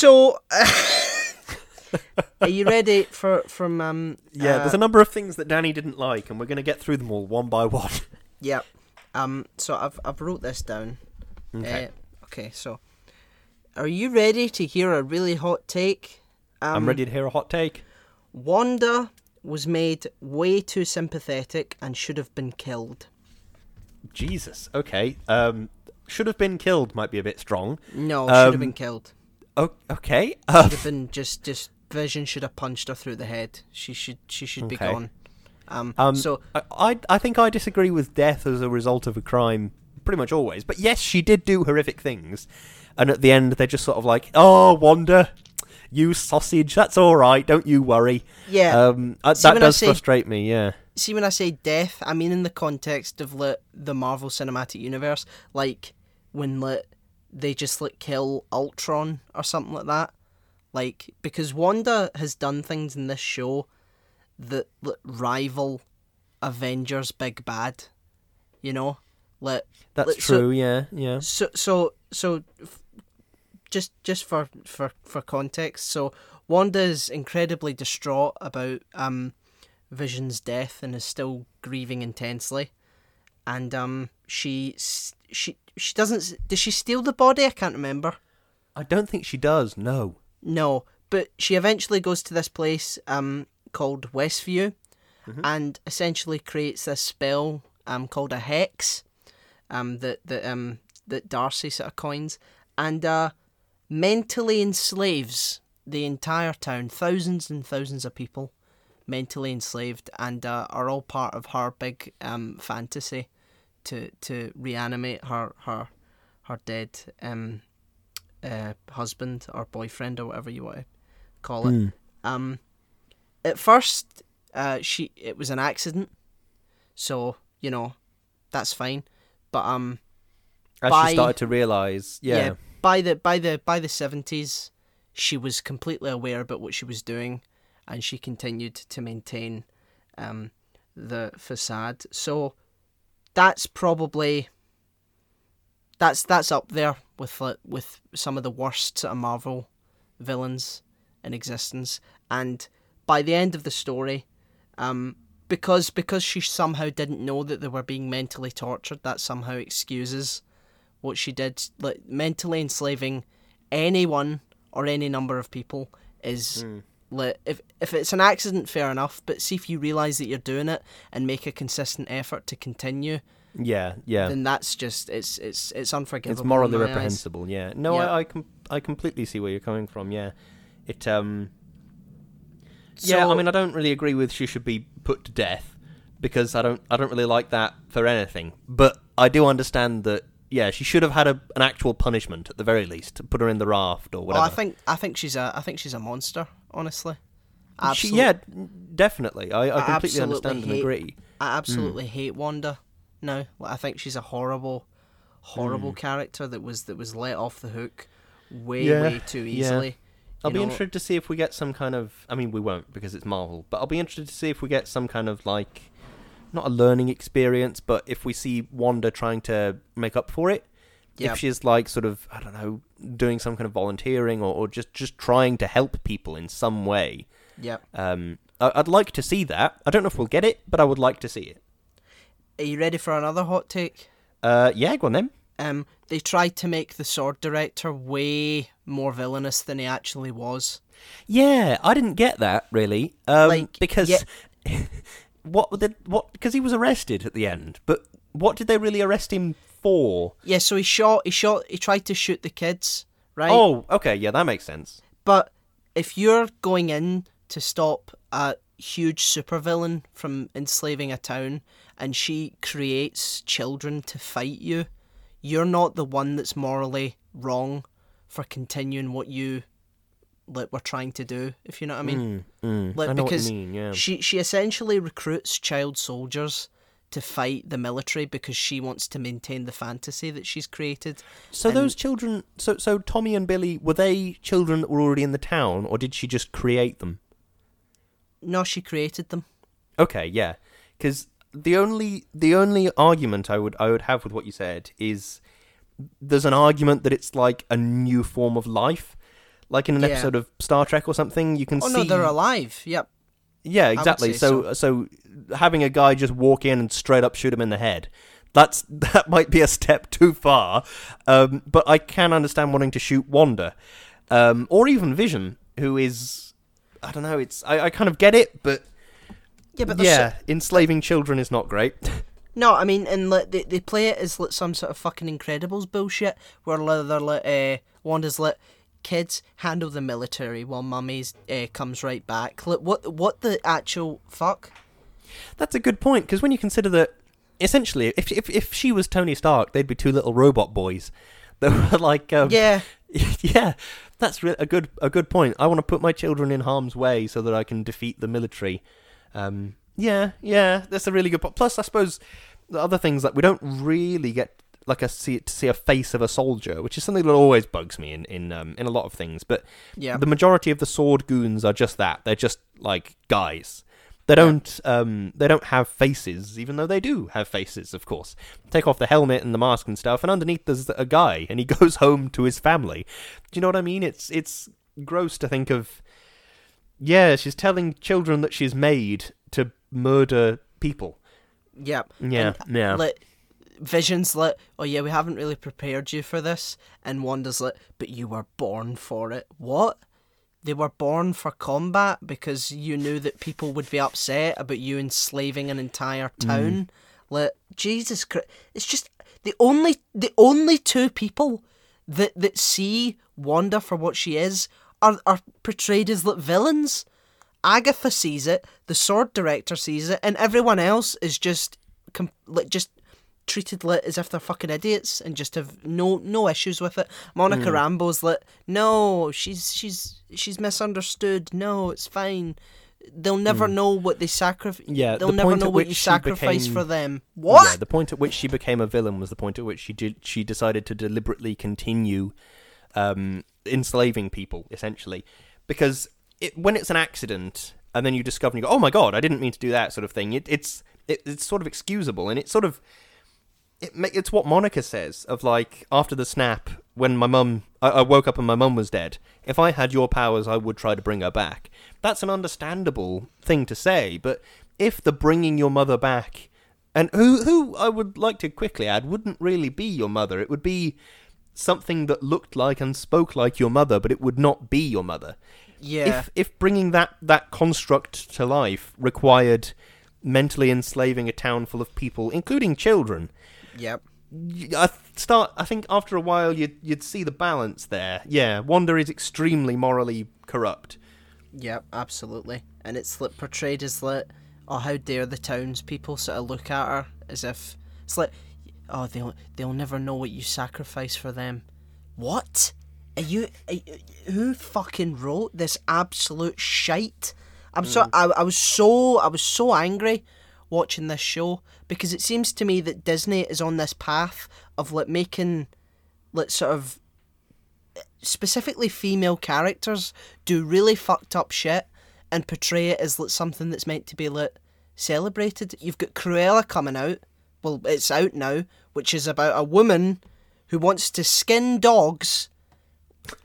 So, are you ready for from um? Yeah, uh, there's a number of things that Danny didn't like, and we're going to get through them all one by one. Yeah. Um. So I've I've wrote this down. Okay. Uh, okay. So, are you ready to hear a really hot take? Um, I'm ready to hear a hot take. Wanda was made way too sympathetic and should have been killed. Jesus. Okay. Um, should have been killed might be a bit strong. No, should have Um, been killed. Oh, okay. Uh, Should have been just just Vision should have punched her through the head. She should she should be gone. Um. um, so I, I I think I disagree with death as a result of a crime pretty much always. But yes, she did do horrific things, and at the end they're just sort of like, "Oh, Wanda, you sausage. That's all right. Don't you worry." yeah. Um, uh, See, that I does say- frustrate me. Yeah. see when I say death, I mean in the context of like the Marvel Cinematic Universe, like when like they just like kill Ultron or something like that. Like because Wanda has done things in this show that, that rival Avengers Big Bad. You know, like That's like, so- true. yeah. Yeah. so so so f- just just for for for context so wanda is incredibly distraught about um vision's death and is still grieving intensely and um she she she doesn't does she steal the body i can't remember I don't think she does. No. no but she eventually goes to this place um called westview and essentially creates this spell um called a hex um that that um that Darcy sort of coins and uh mentally enslaves the entire town thousands and thousands of people mentally enslaved and uh, are all part of her big um fantasy to to reanimate her her her dead um uh husband or boyfriend or whatever you want to call it um at first uh she it was an accident so you know that's fine but um As By- she started to realise, yeah. by the by the by the seventies, she was completely aware about what she was doing, and she continued to maintain um, the facade. So that's probably that's that's up there with with some of the worst sort of Marvel villains in existence. And by the end of the story, um, because because she somehow didn't know that they were being mentally tortured, that somehow excuses what she did. Like mentally enslaving anyone or any number of people is like if if it's an accident, fair enough. But see if you realize that you're doing it and make a consistent effort to continue, Yeah, yeah. then that's just it's it's it's unforgivable. It's morally my eyes. reprehensible. Yeah. No, Yeah. I I, com- I completely see where you're coming from. Yeah. It um. yeah, I mean, I don't really agree with she should be put to death because I don't I don't really like that for anything. But I do understand that. Yeah, she should have had a, an actual punishment at the very least to put her in the raft or Oh, whatever. I think I think she's a I think she's a monster. Honestly, She- yeah, definitely. I, I I completely absolutely understand and hate- agree. I absolutely hate Wanda. No, like, I think she's a horrible, horrible Hmm. character that was that was let off the hook way Yeah, way too yeah. easily. I'll be know, interested to see if we get some kind of. I mean, we won't because it's Marvel, but I'll be interested to see if we get some kind of like, not a learning experience, but if we see Wanda trying to make up for it. Yep. If she's like sort of, I don't know, doing some kind of volunteering or, or just just trying to help people in some way. Yep. Um, I, I'd like to see that. I don't know if we'll get it, but I would like to see it. Are you ready for another hot take? Uh, yeah, go on then. Um, they tried to make the sword director way more villainous than he actually was. Yeah, I didn't get that really. Um, Like, because yeah. what did what? Because he was arrested at the end, but what did they really arrest him for? Yeah, so he shot, he shot, he tried to shoot the kids, right? Oh, okay, yeah, that makes sense. But if you're going in to stop a huge supervillain from enslaving a town and she creates children to fight you, you're not the one that's morally wrong for continuing what you like were trying to do, if you know what I mean. Mm, mm, Like I know because what you mean. Yeah. she she essentially recruits child soldiers to fight the military because she wants to maintain the fantasy that she's created. So and- those children, so so Tommy and Billy, were they children that were already in the town, or did she just create them? No, she created them. Okay, yeah, because the only the only argument I would I would have with what you said is there's an argument that it's like a new form of life. Like in an Yeah. episode of Star Trek or something. You can Oh see. no, they're alive. Yep. Yeah, exactly. say So, so having a guy just walk in and straight up shoot him in the head, that's that might be a step too far. Um, but I can understand wanting to shoot Wanda, um, or even Vision, who is, I don't know. It's I, I kind of get it, but Yeah, but yeah, enslaving children is not great. No, I mean, and like, they they play it as like some sort of fucking Incredibles bullshit, where like, they're like, uh, Wanda's like, kids handle the military while mummy's uh, comes right back. What what the actual fuck? That's a good point because when you consider that, essentially, if if if she was Tony Stark, they'd be two little robot boys that were like, um, Yeah, yeah, that's re- a good a good point. I want to put my children in harm's way so that I can defeat the military. Um, yeah, yeah, that's a really good point. Plus, I suppose the other things that we don't really get like a see to see a face of a soldier, which is something that always bugs me in in um, in a lot of things. But yeah, the majority of the sword goons are just that. They're just like guys. They don't um they don't have faces, even though they do have faces, of course. Take off the helmet and the mask and stuff, and underneath there's a guy, and he goes home to his family. Do you know what I mean? It's it's gross to think of. Yeah, she's telling children that she's made to murder people. yeah. Yeah, And, yeah. Like, Vision's like, oh yeah, we haven't really prepared you for this, and Wanda's like, but you were born for it. What? They were born for combat because you knew that people would be upset about you enslaving an entire mm. town. Like Jesus Christ, it's just the only the only two people that that see Wanda for what she is are are portrayed as like villains. Agatha sees it, the sword director sees it, and everyone else is just com- like just treated lit as if they're fucking idiots and just have no no issues with it. Monica Rambeau's lit. no, she's she's she's misunderstood. No, it's fine. They'll never know what they sacrifice. Yeah, they'll the never point know at what which you she sacrifice became- for them. What? Yeah, the point at which she became a villain was the point at which she did she decided to deliberately continue um, enslaving people, essentially, because it, when it's an accident and then you discover and you go, "Oh my god, I didn't mean to do that," sort of thing. It, it's it, it's sort of excusable, and it's sort of it it's what Monica says of like after the snap when my mum I, I woke up and my mum was dead. If I had your powers, I would try to bring her back. That's an understandable thing to say, but if the bringing your mother back and who who I would like to quickly add wouldn't really be your mother. It would be something that looked like and spoke like your mother, but it would not be your mother. yeah. If if bringing that that construct to life required mentally enslaving a town full of people, including children, yep. I start. I think after a while you'd you'd see the balance there. Yeah, Wanda is extremely morally corrupt. Yep, absolutely. And it's like portrayed as like, oh, how dare the townspeople sort of look at her as if it's like, oh, they'll they'll never know what you sacrifice for them. What? Are you? Are, you- who fucking wrote this absolute shite? I'm so mm. I, I was so I was so angry watching this show because it seems to me that Disney is on this path of like making like sort of specifically female characters do really fucked up shit and portray it as like something that's meant to be like celebrated. You've got Cruella coming out. Well, it's out now, which is about a woman who wants to skin dogs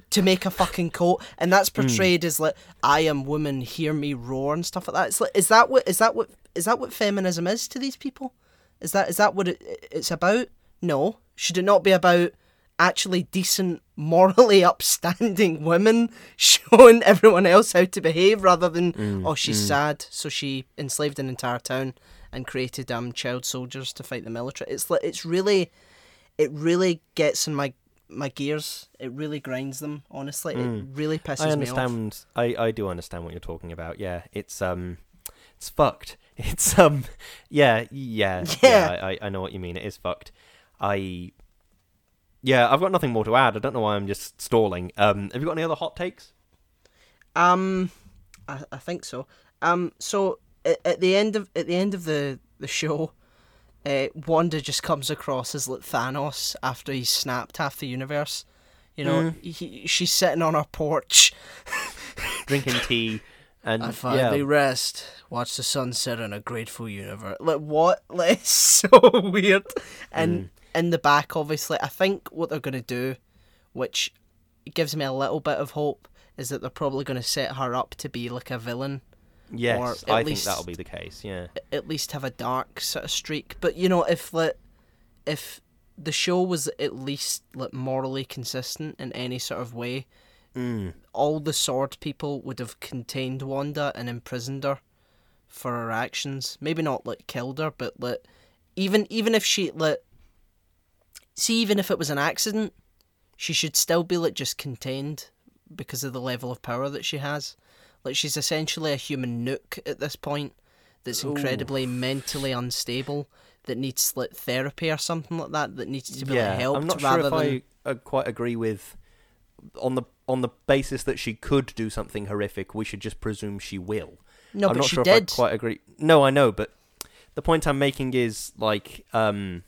to make a fucking coat, and that's hmm. portrayed as like I am woman, hear me roar and stuff like that. It's like is that what is that what is that what feminism is to these people? Is that is that what it, it's about? No. Should it not be about actually decent, morally upstanding women showing everyone else how to behave rather than oh she's sad, so she enslaved an entire town and created um child soldiers to fight the military. It's like it's really, it really gets in my my gears. It really grinds them. Honestly, it really pisses me off. I understand. I, I do understand what you're talking about. Yeah, it's um, it's fucked. It's um, yeah, yeah, yeah. Yeah. I, I, know what you mean. It is fucked. I, yeah, I've got nothing more to add. I don't know why I'm just stalling. Um, have you got any other hot takes? Um, I, I think so. Um, so at, at the end of at the end of the the show, uh, Wanda just comes across as like Thanos after he's snapped half the universe. You know, he, she's sitting on her porch. Drinking tea, and I yeah, finally rest. Watch the sunset on a grateful universe. Like what? Like it's so weird. And mm. in the back, obviously, I think what they're gonna do, which gives me a little bit of hope, is that they're probably going to set her up to be like a villain, Yes, at I least- think that'll be the case. Yeah. at least have a dark sort of streak. But you know, if like, if the show was at least like morally consistent in any sort of way, Mm. all the sword people would have contained Wanda and imprisoned her for her actions. Maybe not like killed her, but like even even if she like see even if it was an accident, she should still be like just contained because of the level of power that she has. Like she's essentially a human nuke at this point that's incredibly mentally unstable that needs like therapy or something like that that needs to be like, helped I'm not sure if than I uh, quite agree with on the on the basis that she could do something horrific. We should just presume she will. no, I'm but not she sure did. if I quite agree. No, I know, but the point I'm making is like um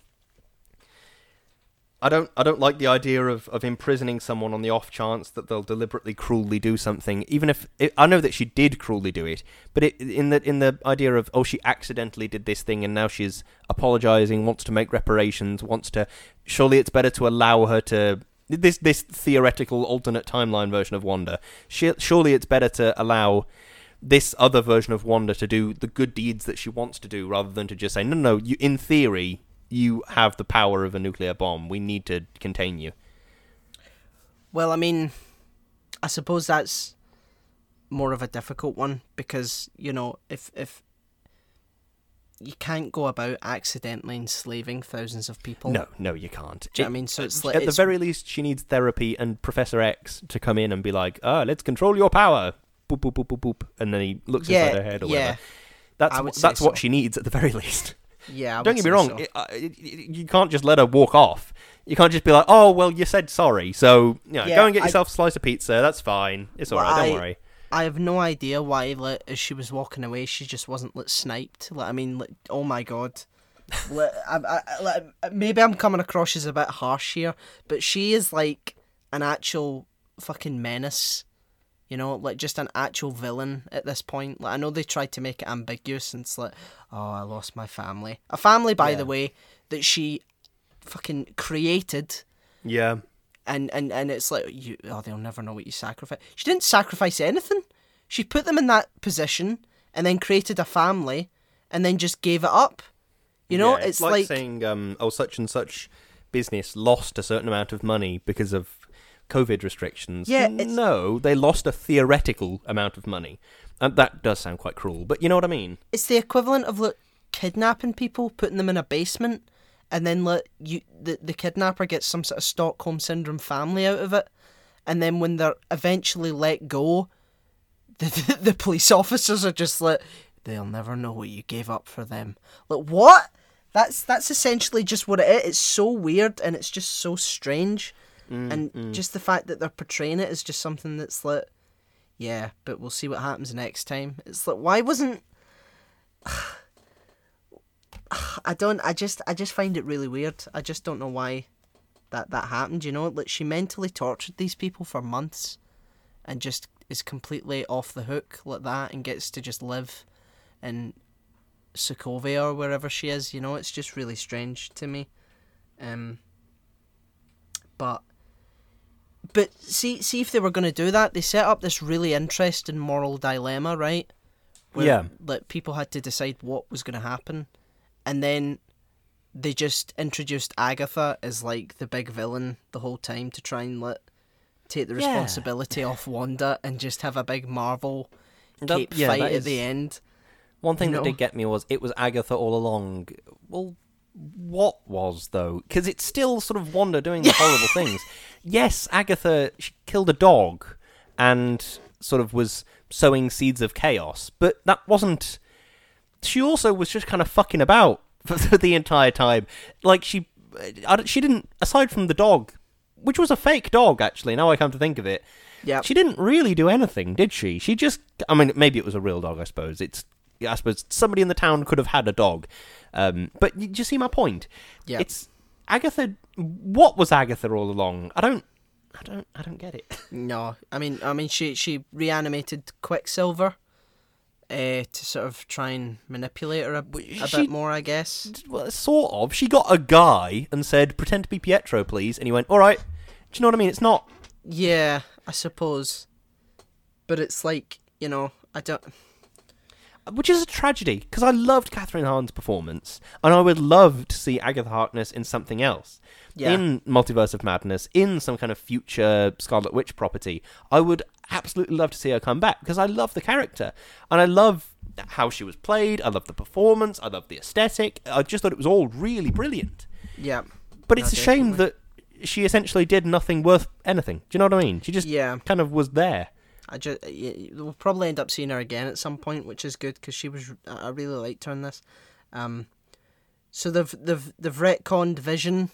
I don't I don't like the idea of, of imprisoning someone on the off chance that they'll deliberately cruelly do something even if it, I know that she did cruelly do it but it, in the in the idea of oh she accidentally did this thing and now she's apologizing wants to make reparations wants to surely it's better to allow her to this this theoretical alternate timeline version of Wanda surely it's better to allow this other version of Wanda to do the good deeds that she wants to do rather than to just say no no you in theory you have the power of a nuclear bomb. We need to contain you. Well, I mean, I suppose that's more of a difficult one because you know if if you can't go about accidentally enslaving thousands of people. no no you can't Do you know I mean? So it's like at the very least she needs therapy and Professor X to come in and be like "Oh, let's control your power boop boop boop boop boop and then he looks yeah, inside her head or yeah, whatever that's I what- that's what she needs at the very least yeah. I Don't get me wrong. so. It, uh, it, you can't just let her walk off. You can't just be like, "Oh, well, you said sorry, so you know, Yeah, go and get I- yourself a slice of pizza. That's fine. It's all Well, right. Don't worry." I have no idea why, like, as she was walking away, she just wasn't like sniped. Like, I mean, like, oh my god. like, I, I, like, maybe I'm coming across as a bit harsh here, but she is like an actual fucking menace. You know, like just an actual villain at this point. Like, I know they tried to make it ambiguous, and it's like, oh, I lost my family. A family, by Yeah. the way, that she fucking created Yeah. And and and it's like you oh they'll never know what you sacrifice she didn't sacrifice anything she put them in that position and then created a family and then just gave it up you know Yeah, it's, like, saying, um, "Oh, such and such business lost a certain amount of money because of COVID restrictions." Yeah, no, they lost a theoretical amount of money, and that does sound quite cruel. But you know what I mean? it's the equivalent of like kidnapping people putting them in a basement and then let you the, the kidnapper gets some sort of stockholm syndrome family out of it. And then when they're eventually let go the, the, the police officers are just like they'll never know what you gave up for them. Like what? That's that's essentially just what it is. It's so weird and it's just so strange. Mm, and mm. just the fact that they're portraying it is just something that's like yeah but we'll see what happens next time. It's like why wasn't I don't. I just. I just find it really weird. I just don't know why that that happened. You know, like she mentally tortured these people for months, and just is completely off the hook like that, and gets to just live in Sokovia or wherever she is. You know, it's just really strange to me. Um. But. But see, see if they were going to do that, they set up this really interesting moral dilemma, right? Where, Yeah. Like people had to decide what was going to happen, and then they just introduced Agatha as like the big villain the whole time to try and let take the Yeah. responsibility off Wanda and just have a big Marvel That- cape yeah, fight at the end. One thing You that know? did get me was it was Agatha all along. Well, what was though? Because it's still sort of Wanda doing the horrible things. Yes, Agatha she killed a dog and sort of was sowing seeds of chaos, but that wasn't. She also was just kind of fucking about for the entire time. Like she, I she didn't. Aside from the dog, which was a fake dog, actually. Now I come to think of it, Yeah. she didn't really do anything, did she? She just, I mean, maybe it was a real dog, I suppose. It's, I suppose somebody in the town could have had a dog. Um, but you see my point? Yeah. It's Agatha. What was Agatha all along? I don't, I don't, I don't get it. No, I mean, I mean, she she reanimated Quicksilver, uh, to sort of try and manipulate her a, a she- bit more, I guess. Well, sort of. She got a guy and said, "Pretend to be Pietro, please," and he went, "All right." Do you know what I mean? It's not. Yeah, I suppose. but it's like you know, I don't. which is a tragedy because I loved Kathryn Hahn's performance, and I would love to see Agatha Harkness in something else, Yeah. in Multiverse of Madness, in some kind of future Scarlet Witch property. I would absolutely love to see her come back because I love the character and I love how she was played. I love the performance. I love the aesthetic. I just thought it was all really brilliant. yeah. But No, it's a shame that she essentially did nothing worth anything. Do you know what I mean? She just Yeah. kind of was there. I just we'll probably end up seeing her again at some point, which is good because she was I really liked her in this. Um, so they've they've they've retconned Vision.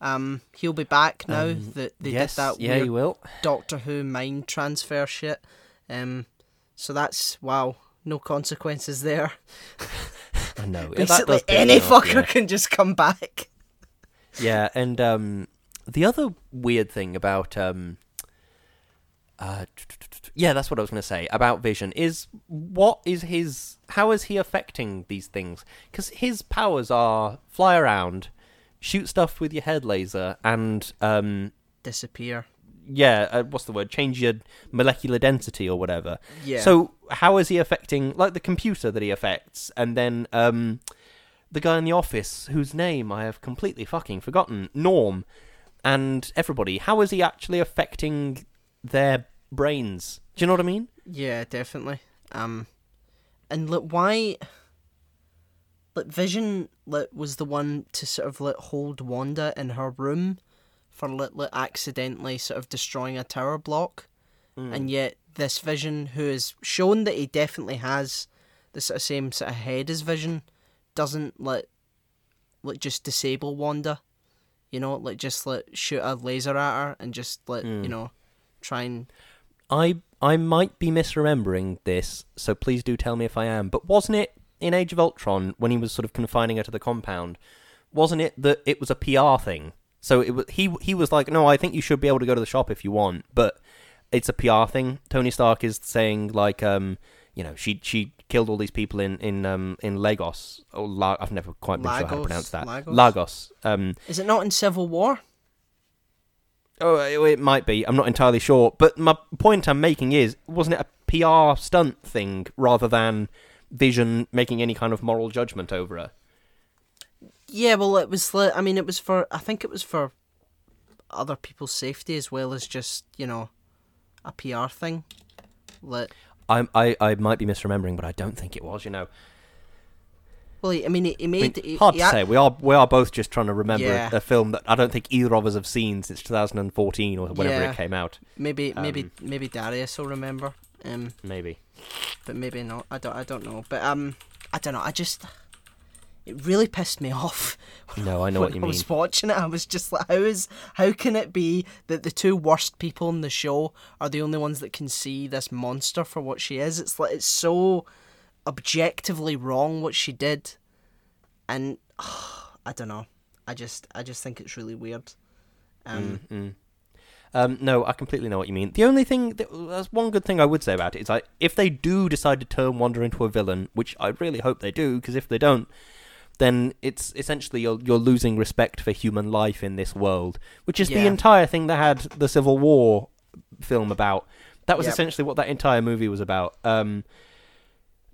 Um, he'll be back now Um, that they yes, did that yeah, weird you will. Doctor Who mind transfer shit. Um, so that's wow, no consequences there. I know. Basically, any off, fucker yeah. can just come back. Yeah, and um, the other weird thing about um, uh, yeah, that's what I was going to say about Vision is what is his? How is he affecting these things? Because his powers are fly around, shoot stuff with your head laser, and um, Disappear. yeah, uh, what's the word? Change your molecular density or whatever. Yeah. So how is he affecting like the computer that he affects, and then um, the guy in the office whose name I have completely fucking forgotten, Norm, and everybody. How is he actually affecting their brains? Do you know what I mean? Yeah, definitely. Um, and look, why? Like Vision, like was the one to sort of like hold Wanda in her room for like, like accidentally sort of destroying a tower block, hmm. and yet this Vision, who has shown that he definitely has the sort of same sort of head as Vision, doesn't like like just disable Wanda. You know, like just like shoot a laser at her and just like hmm. you know try and I I might be misremembering this, so please do tell me if I am. But wasn't it in Age of Ultron when he was sort of confining her to the compound? Wasn't it that it was a PR thing? So it was he he was like, no, I think you should be able to go to the shop if you want, but it's a PR thing. Tony Stark is saying like, um, you know, she she killed all these people in in um in Lagos. Or La- I've never quite been sure how to pronounce that. Lagos? Lagos. Um, is it not in Civil War? Oh, it, it might be. I'm not entirely sure. But my point I'm making is, wasn't it a PR stunt thing rather than Vision making any kind of moral judgment over her? Yeah, well, it was. I mean, it was for. I think it was for other people's safety as well as just you know a PR thing. Like, I, I, I might be misremembering, but I don't think it was. You know, well, I mean, he, he I mean, made. hard he to say. We are we are both just trying to remember Yeah. a film that I don't think either of us have seen since 2014 or whenever Yeah. it came out. Maybe, maybe, um, maybe Darius will remember. Um, Maybe. But maybe not. I don't. I don't know. But um, I don't know. I just. It really pissed me off. No, I know when what you I mean. was watching it, I was just like, "How is? How can it be that the two worst people in the show are the only ones that can see this monster for what she is?" It's like it's so objectively wrong what she did, and I don't know. I just, I just think it's really weird. Um, Mm. Um, no, I completely know what you mean. The only thing, that, that's one good thing I would say about it is like if they do decide to turn Wanda into a villain, which I really hope they do, because if they don't, then it's essentially you're you're losing respect for human life in this world, which is the Yeah. entire thing that had the Civil War film about. That was Yep. essentially what that entire movie was about. Um,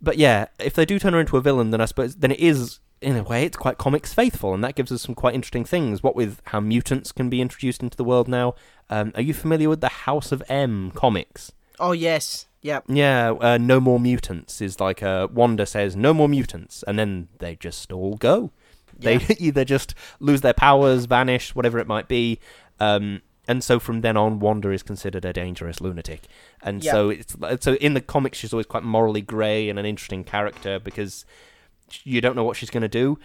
but yeah, if they do turn her into a villain, then I suppose then it is in a way it's quite comics faithful, and that gives us some quite interesting things. What with how mutants can be introduced into the world now. Um, are you familiar with the House of M comics? oh yes, yep, Yeah, uh, no more mutants is like uh, Wanda says no more mutants, and then they just all go. They Yeah. either just lose their powers, vanish, whatever it might be. Um, and so from then on, Wanda is considered a dangerous lunatic. And so it's so in the comics, she's always quite morally grey and an interesting character because you don't know what she's going to do.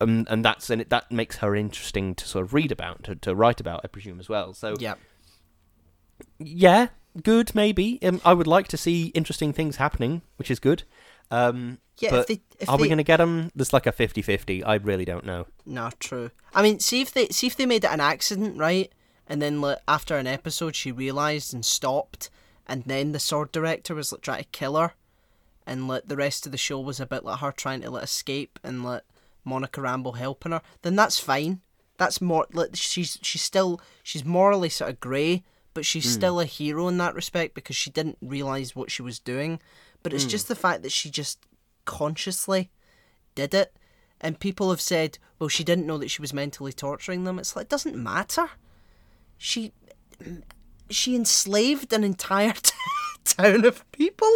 Um, and that's and it, that makes her interesting to sort of read about, to, to write about, I presume as well. So yep. yeah, good maybe. Um, I would like to see interesting things happening, which is good. Um, Yeah, if they, if are they, we going to get them? There's like a 50-50. I really don't know. No, true. I mean, see if they see if they made it an accident, right? And then like, after an episode, she realized and stopped, and then the sword director was like trying to kill her, and like the rest of the show was a bit like her trying to like escape and like Monica Rambeau helping her. Then that's fine. That's more like she's she's still she's morally sort of grey, but she's Hmm. still a hero in that respect because she didn't realize what she was doing. But it's just the fact that she just consciously did it. And people have said, well, she didn't know that she was mentally torturing them. It's like, it doesn't matter. She she enslaved an entire town of people.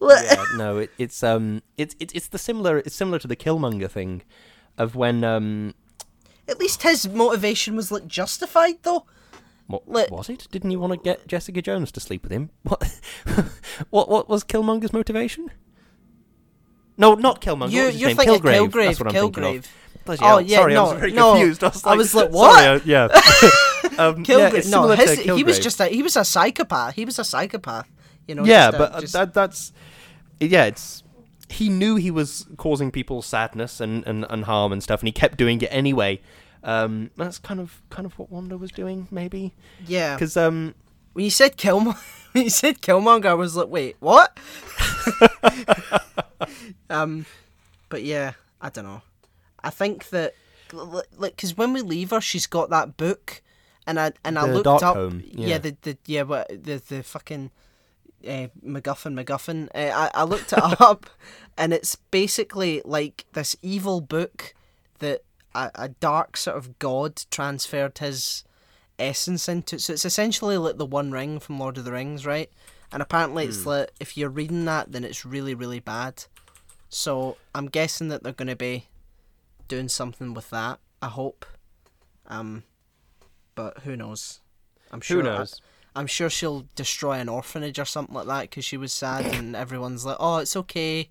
Yeah, no, it, it's um, it's it's it's the similar. It's similar to the Killmonger thing, of when um, At least his motivation was like justified, though. what Let- was it? Didn't he want to get Jessica Jones to sleep with him? What, what, what was Killmonger's motivation? No, not Killmonger. You, you're name? thinking Kilgrave. Kilgrave. That's what I'm thinking of. Bloody Oh hell. yeah, sorry, no, I was very no. confused. I was like, was like, sorry, what? I- yeah. um, Kilgrave. it's no, his, he was just a he was a psychopath. He was a psychopath. You know. yeah, just but uh, just- that that's yeah, it's he knew he was causing people sadness and, and, and harm and stuff, and he kept doing it anyway. Um, that's kind of kind of what Wanda was doing, maybe, yeah. because um, When you said Killmonger, when you said Killmonger, I was like, wait, what? um, but yeah, I don't know. I think that like because when we leave her, she's got that book, and I and I The looked up. Home, yeah. yeah. the the yeah, what the the fucking. Uh, MacGuffin, MacGuffin. Uh, I I looked it up, and it's basically like this evil book that a, a dark sort of god transferred his essence into. So it's essentially like the One Ring from Lord of the Rings, right? And apparently, it's like if you're reading that, then it's really, really bad. So I'm guessing that they're going to be doing something with that. I hope. Um, but who knows? I'm sure. who knows? I, am sure she'll destroy an orphanage or something like that because she was sad, and everyone's like, "Oh, it's okay, it's,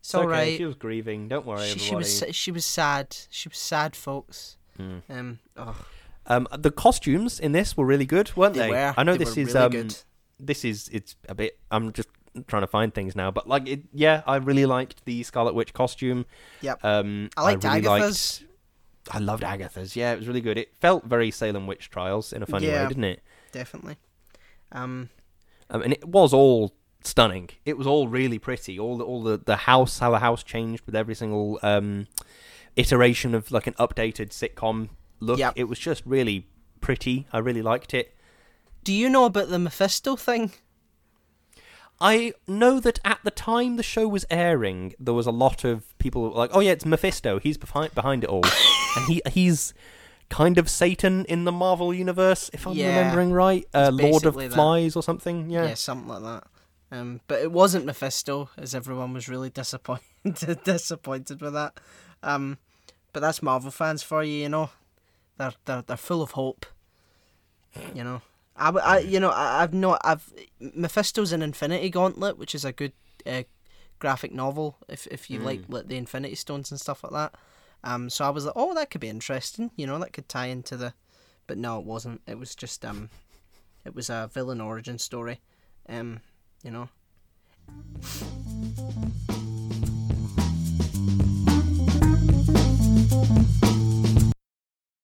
It's all okay, right." She was grieving. Don't worry, She, she was she was sad. She was sad, folks. Mm. Um, oh, Um, the costumes in this were really good, weren't they they? were. I know They this is really um, good. this is it's a bit. I'm just trying to find things now, but like, it, yeah, I really liked the Scarlet Witch costume. Yep. Um, I liked really Agatha's. Liked, I loved Agatha's. Yeah, it was really good. It felt very Salem Witch Trials in a funny Yeah. way, didn't it? Definitely. Um, Um, and it was all stunning. It was all really pretty. All the all the, the house, how the house changed with every single um, iteration of like an updated sitcom look. Yep. It was just really pretty. I really liked it. do you know about the Mephisto thing? I know that at the time the show was airing, there was a lot of people like, "Oh yeah, it's Mephisto. He's behind behind it all," and he he's kind of Satan in the Marvel universe, if I'm Yeah. remembering right. Uh, Lord of that. Flies or something. Yeah. Yeah. something like that. Um, but it wasn't Mephisto, as everyone was really disappointed disappointed with that. Um, but that's Marvel fans for you, you know. They're they're they're full of hope. You know, I, I you know I, I've not I've Mephisto's an Infinity Gauntlet, which is a good uh, graphic novel if if you like like the Infinity Stones and stuff like that. Um, so I was like, oh, that could be interesting. You know, that could tie into the. But no, it wasn't. It was just um, it was a villain origin story. Um, you know.